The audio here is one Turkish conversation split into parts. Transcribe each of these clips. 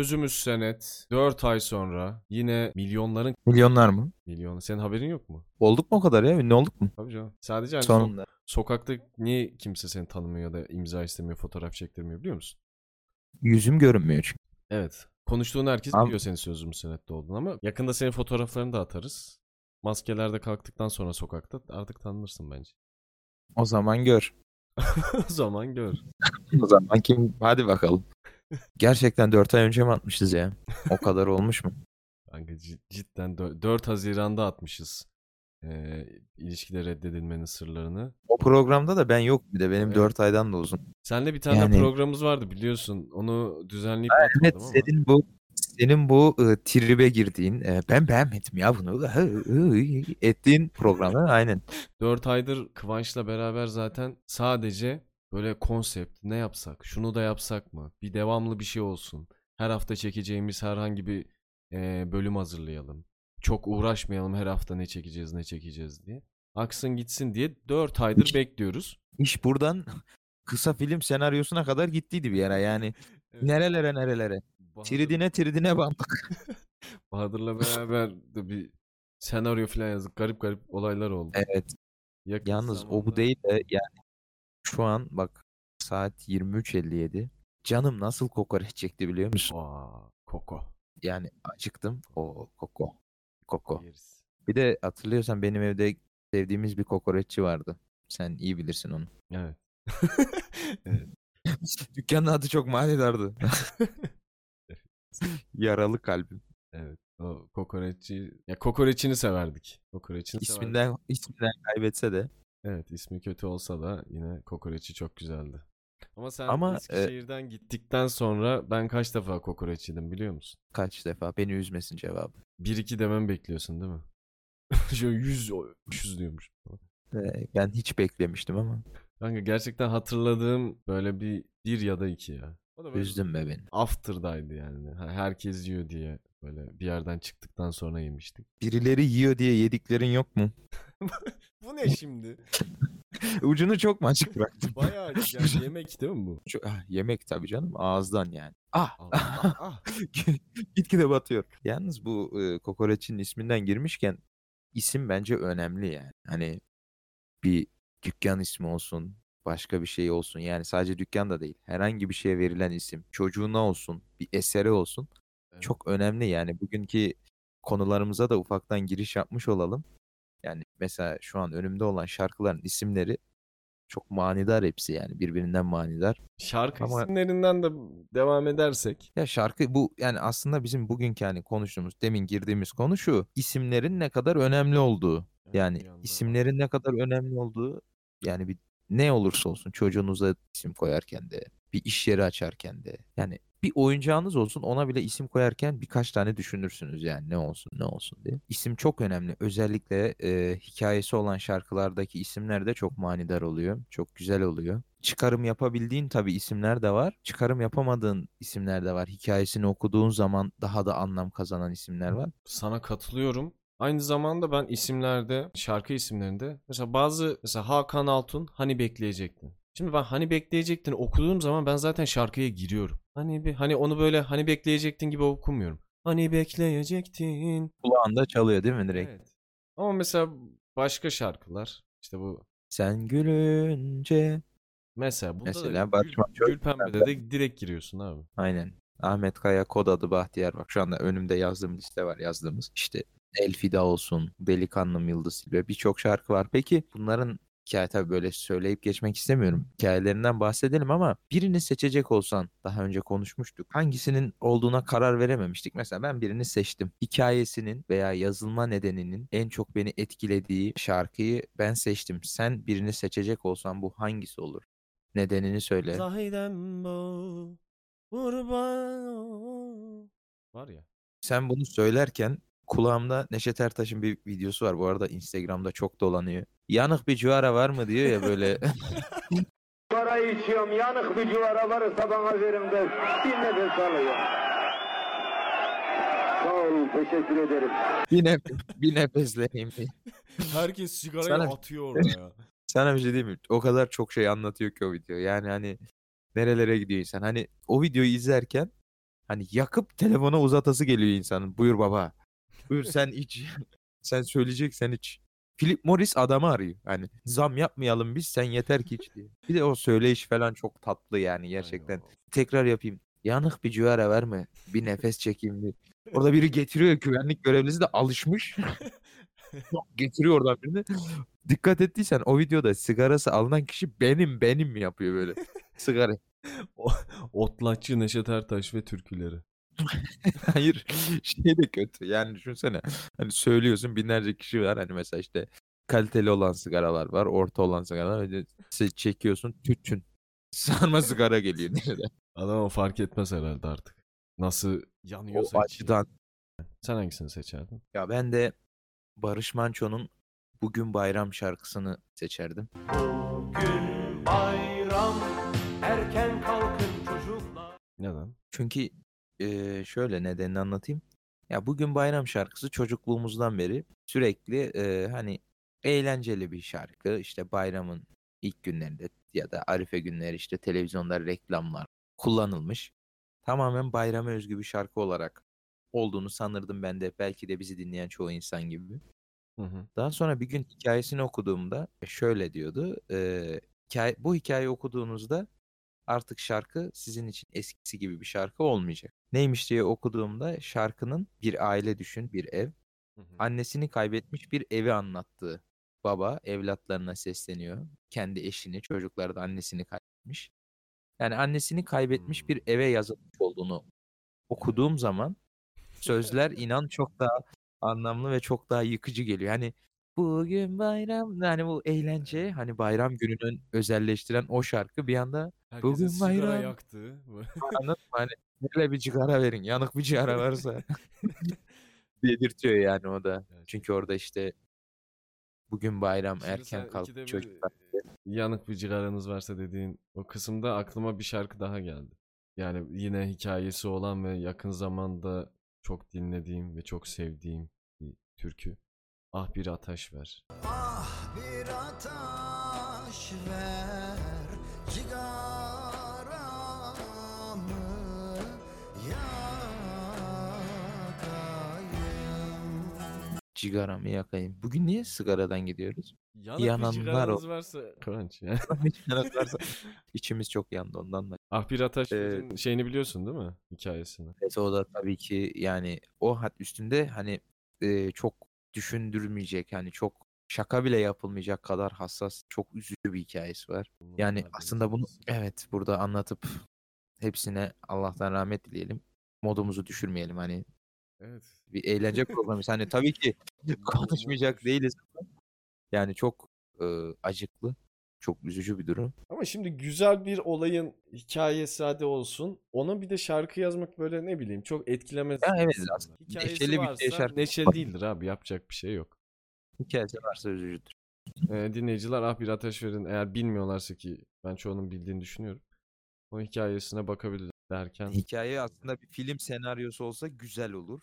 Sözümüz senet. 4 ay sonra yine milyonların Milyonlar mı? milyonu. Senin haberin yok mu? Olduk mu o kadar ya? Ünlü olduk mu? Tabii canım. Sadece hani so- Sonunda. sokakta niye kimse seni tanımıyor ya da imza istemiyor, fotoğraf çektirmiyor biliyor musun? Yüzüm görünmüyor çünkü. Evet. Konuştuğun herkes Abi- biliyor senin sözümüz senette olduğunu ama yakında senin fotoğraflarını da atarız. Maskelerde kalktıktan sonra sokakta artık tanınırsın bence. O zaman gör. o zaman gör. O zaman kim? Hadi bakalım. Gerçekten 4 ay önce mi atmışız ya? O kadar olmuş mu? Kanka cid- cidden 4 Haziran'da atmışız. Ee, ilişkide reddedilmenin sırlarını. O programda da ben yok bir de benim Evet. 4 aydan da uzun. Seninle bir tane Yani- programımız vardı biliyorsun. Onu düzenleyip Evet atmadım ama. senin bu senin bu e, tribe girdiğin e, ben beğenmedim ya bunu ettiğin programı aynen. 4 aydır Kıvanç'la beraber zaten sadece böyle konsept ne yapsak, şunu da yapsak mı? Bir devamlı bir şey olsun. Her hafta çekeceğimiz herhangi bir e, bölüm hazırlayalım. Çok uğraşmayalım her hafta ne çekeceğiz, ne çekeceğiz diye. Aksın gitsin diye 4 aydır Hiç- bekliyoruz. İş buradan kısa film senaryosuna kadar gittiydi bir yere yani. Evet. Nerelere nerelere. Bahadır- Tridine tridine bandık. Bahadır'la beraber de bir senaryo falan yazdık. Garip garip olaylar oldu. Evet. Yakın Yalnız o bu zamanda- değil de yani şu an bak saat 23.57. Canım nasıl kokoreç çekti biliyor musun? Aa, Koko. Yani acıktım. O koko. Koko. Yeriz. Bir de hatırlıyorsan benim evde sevdiğimiz bir kokoreççi vardı. Sen iyi bilirsin onu. Evet. evet. Dükkanın adı çok manidardı. Yaralı kalbim. Evet. O kokoreççi ya kokoreçini severdik. Kokoreçini severdik. İsminden isminden kaybetse de. Evet, ismi kötü olsa da yine kokoreçi çok güzeldi. Ama sen Ama, e Eskişehir'den gittikten sonra ben kaç defa kokoreç yedim biliyor musun? Kaç defa beni üzmesin cevabı. Bir iki demem bekliyorsun değil mi? Şöyle yüz, yüz diyormuş. Ee, ben hiç beklemiştim ama Kanka gerçekten hatırladığım böyle bir bir ya da iki ya. O da böyle üzdün be beni. after'daydı yani. Herkes yiyor diye böyle bir yerden çıktıktan sonra yemiştik. Birileri yiyor diye yediklerin yok mu? Bu ne şimdi? Ucunu çok mu açık bıraktım? Bayağı yani yemek değil mi bu? Şu- ah, yemek tabii canım ağızdan yani. Ah, Ah, ah, ah. gitgide batıyor. Yalnız bu e, kokoreçin isminden girmişken isim bence önemli yani. Hani bir dükkan ismi olsun, başka bir şey olsun. Yani sadece dükkan da değil. Herhangi bir şeye verilen isim, çocuğuna olsun, bir eseri olsun. Evet. Çok önemli yani. Bugünkü konularımıza da ufaktan giriş yapmış olalım. Yani mesela şu an önümde olan şarkıların isimleri çok manidar hepsi yani birbirinden manidar. Şarkı Ama- isimlerinden de devam edersek. Ya şarkı bu yani aslında bizim bugünkü hani konuştuğumuz demin girdiğimiz konu şu. isimlerin ne kadar önemli olduğu. Yani isimlerin ne kadar önemli olduğu yani bir ne olursa olsun çocuğunuza isim koyarken de bir iş yeri açarken de yani bir oyuncağınız olsun ona bile isim koyarken birkaç tane düşünürsünüz yani ne olsun ne olsun diye. İsim çok önemli. Özellikle e, hikayesi olan şarkılardaki isimler de çok manidar oluyor. Çok güzel oluyor. Çıkarım yapabildiğin tabii isimler de var. Çıkarım yapamadığın isimler de var. Hikayesini okuduğun zaman daha da anlam kazanan isimler var. Sana katılıyorum. Aynı zamanda ben isimlerde, şarkı isimlerinde mesela bazı mesela Hakan Altun hani bekleyecektin. Şimdi ben hani bekleyecektin okuduğum zaman ben zaten şarkıya giriyorum. Hani bir hani onu böyle hani bekleyecektin gibi okumuyorum. Hani bekleyecektin. Kulağında çalıyor değil mi direkt? Evet. Ama mesela başka şarkılar işte bu Sen gülünce mesela bunda Mesela da Barış Gül, Manço Gülpembe'de de direkt giriyorsun abi. Aynen. Ahmet Kaya kod adı Bahtiyar. Bak şu anda önümde yazdığım liste var yazdığımız. İşte Elfida olsun, Delikanlım Yıldız Silve birçok şarkı var. Peki bunların hikaye tabii böyle söyleyip geçmek istemiyorum. Hikayelerinden bahsedelim ama birini seçecek olsan daha önce konuşmuştuk. Hangisinin olduğuna karar verememiştik. Mesela ben birini seçtim. Hikayesinin veya yazılma nedeninin en çok beni etkilediği şarkıyı ben seçtim. Sen birini seçecek olsan bu hangisi olur? Nedenini söyle. Zahidem bu kurban ol. Var ya. Sen bunu söylerken kulağımda Neşet Ertaş'ın bir videosu var. Bu arada Instagram'da çok dolanıyor. Yanık bir civara var mı diyor ya böyle. Para içiyorum, yanık bir civara varsa bana verin de bir nefes alayım. Sağ olun, teşekkür ederim. bir, nefes, bir nefesleneyim diye. Herkes sigarayı Sana- atıyor orada ya. Sana bir şey diyeyim mi? O kadar çok şey anlatıyor ki o video. Yani hani nerelere gidiyor insan. Hani o videoyu izlerken Hani yakıp telefona uzatası geliyor insanın. Buyur baba. Buyur sen iç. sen söyleyeceksen iç. Philip Morris adamı arıyor. Hani zam yapmayalım biz sen yeter ki iç diye. Bir de o söyleyiş falan çok tatlı yani gerçekten. Tekrar yapayım. Yanık bir cigara ver mi? Bir nefes çekeyim bir. Orada biri getiriyor güvenlik görevlisi de alışmış. getiriyor oradan birini. Dikkat ettiysen o videoda sigarası alınan kişi benim benim mi yapıyor böyle. Sigara. Otlatçı Neşet Ertaş ve türküleri. Hayır şey de kötü. Yani düşünsene. Hani söylüyorsun binlerce kişi var. Hani mesela işte kaliteli olan sigaralar var. Orta olan sigaralar. Öyle çekiyorsun tütün. Sarma sigara geliyor. Nerede? Adam o fark etmez herhalde artık. Nasıl O yanıyorsa içi. açıdan. Sen hangisini seçerdin? Ya ben de Barış Manço'nun Bugün Bayram şarkısını seçerdim. Bugün bayram erken kalkın çocuklar. Neden? Çünkü şöyle nedenini anlatayım. Ya bugün bayram şarkısı çocukluğumuzdan beri sürekli eee, hani eğlenceli bir şarkı. İşte bayramın ilk günlerinde ya da Arife günleri işte televizyonda reklamlar kullanılmış. Tamamen bayrama özgü bir şarkı olarak olduğunu sanırdım ben de. Belki de bizi dinleyen çoğu insan gibi. Hı hı. Daha sonra bir gün hikayesini okuduğumda şöyle diyordu. eee, hikaye, bu hikayeyi okuduğunuzda artık şarkı sizin için eskisi gibi bir şarkı olmayacak. Neymiş diye okuduğumda şarkının bir aile düşün, bir ev. Hı hı. Annesini kaybetmiş bir evi anlattığı baba evlatlarına sesleniyor. Kendi eşini, çocukları da annesini kaybetmiş. Yani annesini kaybetmiş bir eve yazılmış olduğunu okuduğum zaman sözler inan çok daha anlamlı ve çok daha yıkıcı geliyor. Hani bugün bayram yani bu eğlence hani bayram gününün özelleştiren o şarkı bir anda Herkesin Bugün bayram. yaktı. Hani hele bir cigara verin yanık bir cigara varsa dedirtiyor yani o da. Çünkü orada işte bugün bayram Şimdi erken kalk çocuklar. yanık bir cigaranız varsa dediğin o kısımda aklıma bir şarkı daha geldi. Yani yine hikayesi olan ve yakın zamanda çok dinlediğim ve çok sevdiğim bir türkü. Ah bir ateş ver. Ah bir ateş ver cigaramı Cigaramı yakayım. Bugün niye sigaradan gidiyoruz? Yananlar o. varsa Kıvanç ya. Varsa İçimiz çok yandı ondan da. Ah bir ateş Ee, şeyini biliyorsun değil mi? Hikayesini. Evet, o da tabii ki yani o hat üstünde hani e, çok düşündürmeyecek hani çok şaka bile yapılmayacak kadar hassas çok üzücü bir hikayesi var. Yani aslında bunu evet burada anlatıp hepsine Allah'tan rahmet dileyelim. Modumuzu düşürmeyelim hani Evet. bir eğlence programı. Hani tabii ki konuşmayacak değiliz. Yani çok e, acıklı, çok üzücü bir durum. Ama şimdi güzel bir olayın hikayesi hadi olsun. Ona bir de şarkı yazmak böyle ne bileyim çok etkilemez. Ya evet, insanları. aslında Hikayesi neşeli bir şey şarkı neşeli değildir abi yapacak bir şey yok. Hikayesi varsa üzücüdür. Ee, dinleyiciler ah bir ateş verin eğer bilmiyorlarsa ki ben çoğunun bildiğini düşünüyorum. O hikayesine bakabilir derken. Hikaye aslında bir film senaryosu olsa güzel olur.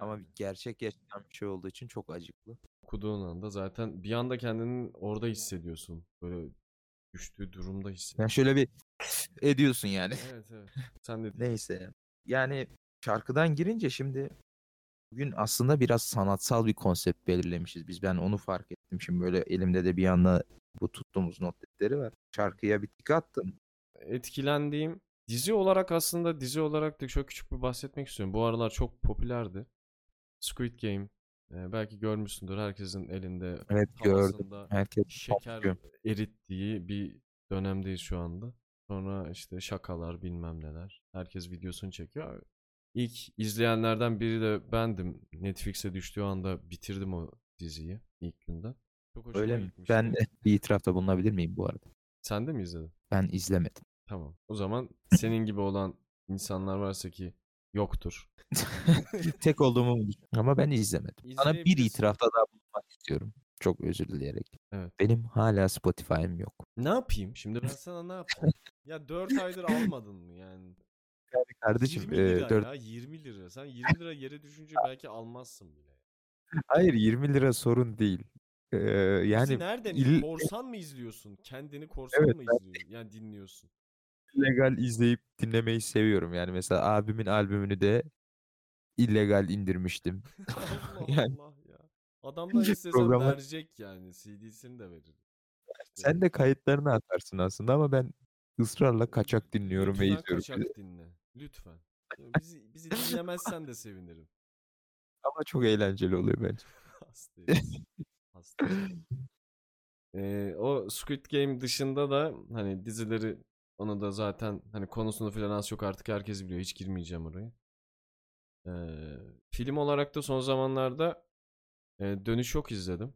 Ama Yani bir gerçek yaşanan bir şey olduğu için çok acıklı. okuduğun anda zaten bir anda kendini orada hissediyorsun. Böyle düştüğü durumda hissediyorsun. Yani şöyle bir ediyorsun yani. Evet evet. Sen de Neyse. Yani şarkıdan girince şimdi bugün aslında biraz sanatsal bir konsept belirlemişiz biz. Ben onu fark ettim. Şimdi böyle elimde de bir anda bu tuttuğumuz not defteri var. Şarkıya bir tik attım. etkilendiğim dizi olarak aslında dizi olarak da çok küçük bir bahsetmek istiyorum. Bu aralar çok popülerdi. Squid Game. Ee, belki görmüşsündür. Herkesin elinde Evet gördüm. Herkes şeker topluyor. erittiği bir dönemdeyiz şu anda. Sonra işte şakalar bilmem neler. Herkes videosunu çekiyor. İlk izleyenlerden biri de bendim. Netflix'e düştüğü anda bitirdim o diziyi ilk günden. Çok hoşuma Öyle mi? gitmişti. Ben bir itirafta bulunabilir miyim bu arada? Sen de mi izledin? Ben izlemedim. Tamam. O zaman senin gibi olan insanlar varsa ki yoktur. Tek olduğumu mu düşünüyorum? Ama ben izlemedim. Sana bir itirafta daha bulunmak istiyorum. Çok özür dileyerek. Evet. Benim hala Spotify'ım yok. Ne yapayım? Şimdi ben sana ne yapayım? ya 4 aydır almadın mı yani? Kardeşim 20 e, lira dört- ya 20 lira. Sen 20 lira yere düşünce belki almazsın bile. Hayır 20 lira sorun değil. Ee, Yani yani nereden? il- Korsan mı izliyorsun? Kendini korsan Evet, mı izliyorsun? Yani dinliyorsun. İllegal izleyip dinlemeyi seviyorum. Yani mesela abimin albümünü de illegal indirmiştim. Allah Yani- Allah ya. İstesem Programlar- verecek yani. CD'sini de verir. Sen de kayıtlarını atarsın aslında ama ben ısrarla kaçak dinliyorum ve Lütfen izliyorum. kaçak dinle. Lütfen. Bizi, bizi dinlemezsen de sevinirim. Ama çok eğlenceli oluyor bence. Hastayız. Hastayız. Ee, o Squid Game dışında da hani dizileri onu da zaten hani konusunu falan az çok artık herkes biliyor. Hiç girmeyeceğim oraya. Ee, film olarak da son zamanlarda e, Dönüş Yok izledim.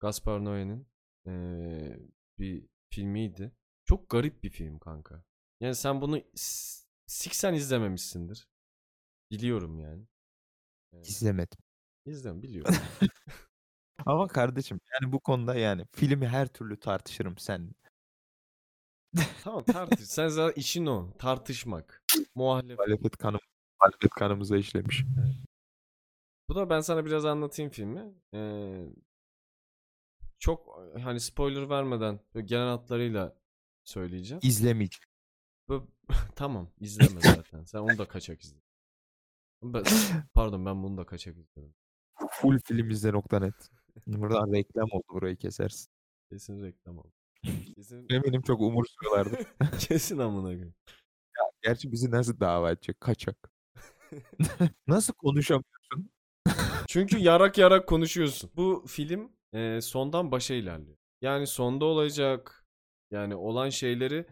Gaspar Noé'nin e, bir filmiydi. Çok garip bir film kanka. Yani sen bunu siksen izlememişsindir. Biliyorum yani. Ee, İzlemedim. İzlem biliyorum. Ama kardeşim yani bu konuda yani filmi her türlü tartışırım sen. Tamam tartış. Sen zaten işin o. Tartışmak. Muhalefet. Muhalefet kanım muhalefet kanımıza işlemiş. Bu da ben sana biraz anlatayım filmi. Ee, çok hani spoiler vermeden genel hatlarıyla söyleyeceğim. İzlemeyeceğim. Bu, tamam izleme zaten. Sen onu da kaçak izle. Ben, pardon ben bunu da kaçak izledim. Full filmizde.net. Buradan reklam oldu burayı kesersin. Kesin reklam oldu. Kesin, Eminim çok umursuyorlardı. kesin amına koyayım. Gerçi bizi nasıl dava edecek? Kaçak. nasıl konuşamıyorsun? Çünkü yarak yarak konuşuyorsun. Bu film e, sondan başa ilerliyor. Yani sonda olacak yani olan şeyleri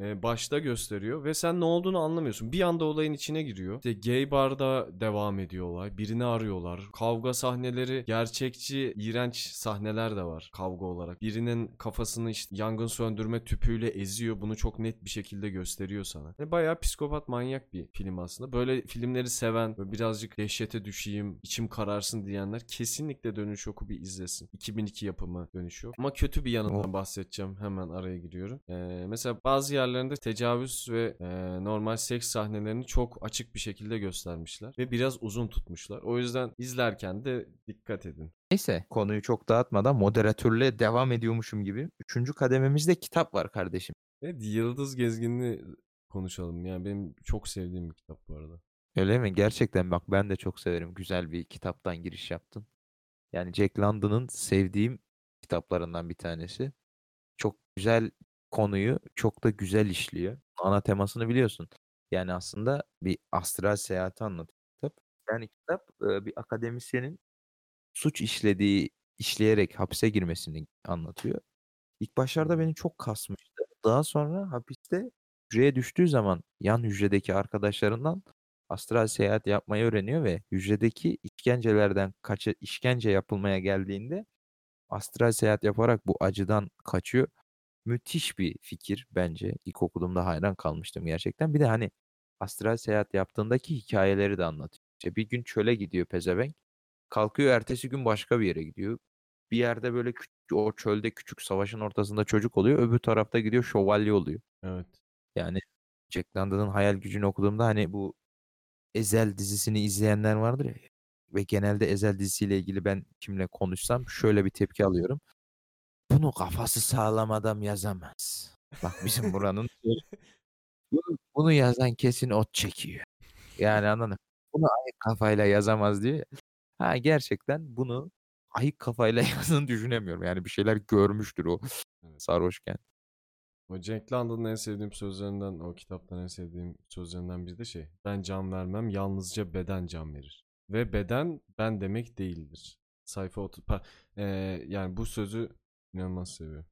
e, başta gösteriyor ve sen ne olduğunu anlamıyorsun. Bir anda olayın içine giriyor. İşte gay barda devam ediyor olay. Birini arıyorlar. Kavga sahneleri, gerçekçi, iğrenç sahneler de var kavga olarak. Birinin kafasını işte yangın söndürme tüpüyle eziyor. Bunu çok net bir şekilde gösteriyor sana. Yani bayağı psikopat manyak bir film aslında. Böyle filmleri seven, böyle birazcık dehşete düşeyim, içim kararsın diyenler kesinlikle Dönüş Yok'u bir izlesin. 2002 yapımı Dönüş Yok. Ama kötü bir yanından bahsedeceğim. Hemen araya giriyorum. Ee, mesela bazı yerlerinde tecavüz ve e, normal seks sahnelerini çok açık bir şekilde göstermişler. Ve biraz uzun tutmuşlar. O yüzden izlerken de dikkat edin. Neyse konuyu çok dağıtmadan moderatörle devam ediyormuşum gibi. Üçüncü kadememizde kitap var kardeşim. Evet Yıldız Gezgin'i konuşalım. Yani benim çok sevdiğim bir kitap bu arada. Öyle mi? Gerçekten bak ben de çok severim. Güzel bir kitaptan giriş yaptın. Yani Jack London'ın sevdiğim kitaplarından bir tanesi. Çok güzel konuyu çok da güzel işliyor. Ana temasını biliyorsun. Yani aslında bir astral seyahati anlatıyor kitap. Yani kitap bir akademisyenin suç işlediği, işleyerek hapse girmesini anlatıyor. İlk başlarda beni çok kasmıştı. Daha sonra hapiste hücreye düştüğü zaman yan hücredeki arkadaşlarından astral seyahat yapmayı öğreniyor ve hücredeki işkencelerden kaça işkence yapılmaya geldiğinde astral seyahat yaparak bu acıdan kaçıyor. Müthiş bir fikir bence. İlk okuduğumda hayran kalmıştım gerçekten. Bir de hani astral seyahat yaptığındaki hikayeleri de anlatıyor. İşte bir gün çöle gidiyor pezevenk. Kalkıyor ertesi gün başka bir yere gidiyor. Bir yerde böyle küçük, o çölde küçük savaşın ortasında çocuk oluyor. Öbür tarafta gidiyor şövalye oluyor. Evet. Yani Jack London'ın hayal gücünü okuduğumda hani bu Ezel dizisini izleyenler vardır ya ve genelde Ezel dizisiyle ilgili ben kimle konuşsam şöyle bir tepki alıyorum. Bunu kafası sağlam adam yazamaz. Bak bizim buranın bunu, bunu yazan kesin ot çekiyor. Yani anladın mı? Bunu ayık kafayla yazamaz ya. Ha gerçekten bunu ayık kafayla yazdığını düşünemiyorum. Yani bir şeyler görmüştür o Evet. sarhoşken. O Jack London'ın en sevdiğim sözlerinden, o kitaptan en sevdiğim sözlerinden biri de şey. Ben can vermem, yalnızca beden can verir. Ve beden ben demek değildir. Sayfa 30. Pa- Ee, yani bu sözü inanılmaz seviyorum.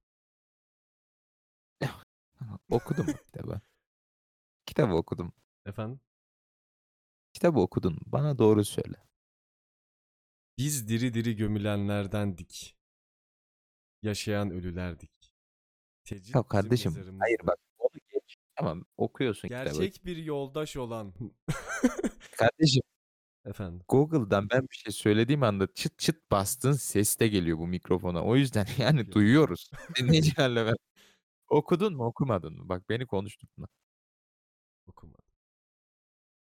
Okudum kitabı. Kitabı okudum. Efendim? Kitabı okudun. Bana doğru söyle. Biz diri diri gömülenlerdendik. Yaşayan ölülerdik. Tecrit Ya kardeşim hayır bak onu geç. Tamam okuyorsun kitabı. Gerçek bir yoldaş olan. Kardeşim Efendim. Google'dan ben bir şey söylediğim anda çıt çıt bastın ses de geliyor bu mikrofona. O yüzden yani duyuyoruz. Dinleyicilerle ben. Okudun mu okumadın mı? Bak beni konuşturma.